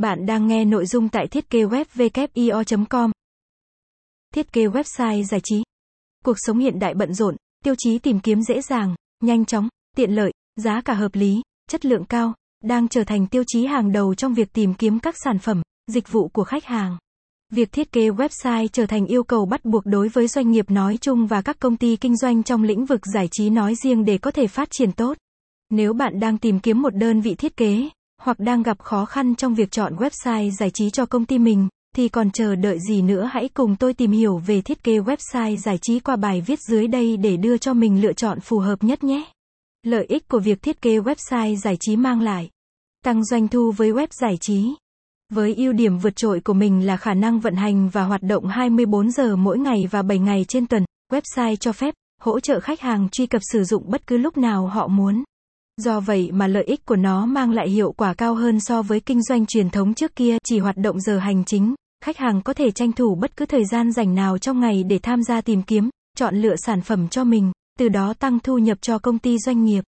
Bạn đang nghe nội dung tại thiết kế web com Thiết kế website giải trí. Cuộc sống hiện đại bận rộn, tiêu chí tìm kiếm dễ dàng, nhanh chóng, tiện lợi, giá cả hợp lý, chất lượng cao, đang trở thành tiêu chí hàng đầu trong việc tìm kiếm các sản phẩm, dịch vụ của khách hàng. Việc thiết kế website trở thành yêu cầu bắt buộc đối với doanh nghiệp nói chung và các công ty kinh doanh trong lĩnh vực giải trí nói riêng để có thể phát triển tốt. Nếu bạn đang tìm kiếm một đơn vị thiết kế, hoặc đang gặp khó khăn trong việc chọn website giải trí cho công ty mình, thì còn chờ đợi gì nữa hãy cùng tôi tìm hiểu về thiết kế website giải trí qua bài viết dưới đây để đưa cho mình lựa chọn phù hợp nhất nhé. Lợi ích của việc thiết kế website giải trí mang lại tăng doanh thu với web giải trí. Với ưu điểm vượt trội của mình là khả năng vận hành và hoạt động 24 giờ mỗi ngày và 7 ngày trên tuần, website cho phép hỗ trợ khách hàng truy cập sử dụng bất cứ lúc nào họ muốn. Do vậy mà lợi ích của nó mang lại hiệu quả cao hơn so với kinh doanh truyền thống trước kia chỉ hoạt động giờ hành chính. Khách hàng có thể tranh thủ bất cứ thời gian rảnh nào trong ngày để tham gia tìm kiếm, chọn lựa sản phẩm cho mình, từ đó tăng thu nhập cho công ty doanh nghiệp.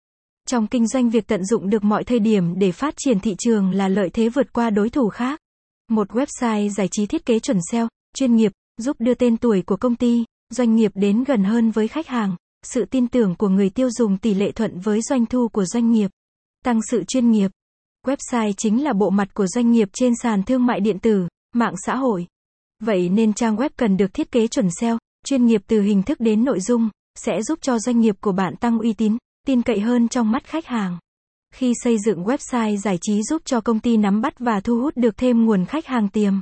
Trong kinh doanh việc tận dụng được mọi thời điểm để phát triển thị trường là lợi thế vượt qua đối thủ khác. Một website giải trí thiết kế chuẩn SEO, chuyên nghiệp, giúp đưa tên tuổi của công ty, doanh nghiệp đến gần hơn với khách hàng, sự tin tưởng của người tiêu dùng tỷ lệ thuận với doanh thu của doanh nghiệp. Tăng sự chuyên nghiệp. Website chính là bộ mặt của doanh nghiệp trên sàn thương mại điện tử, mạng xã hội. Vậy nên trang web cần được thiết kế chuẩn SEO, chuyên nghiệp từ hình thức đến nội dung, sẽ giúp cho doanh nghiệp của bạn tăng uy tín, tin cậy hơn trong mắt khách hàng. Khi xây dựng website giải trí giúp cho công ty nắm bắt và thu hút được thêm nguồn khách hàng tiềm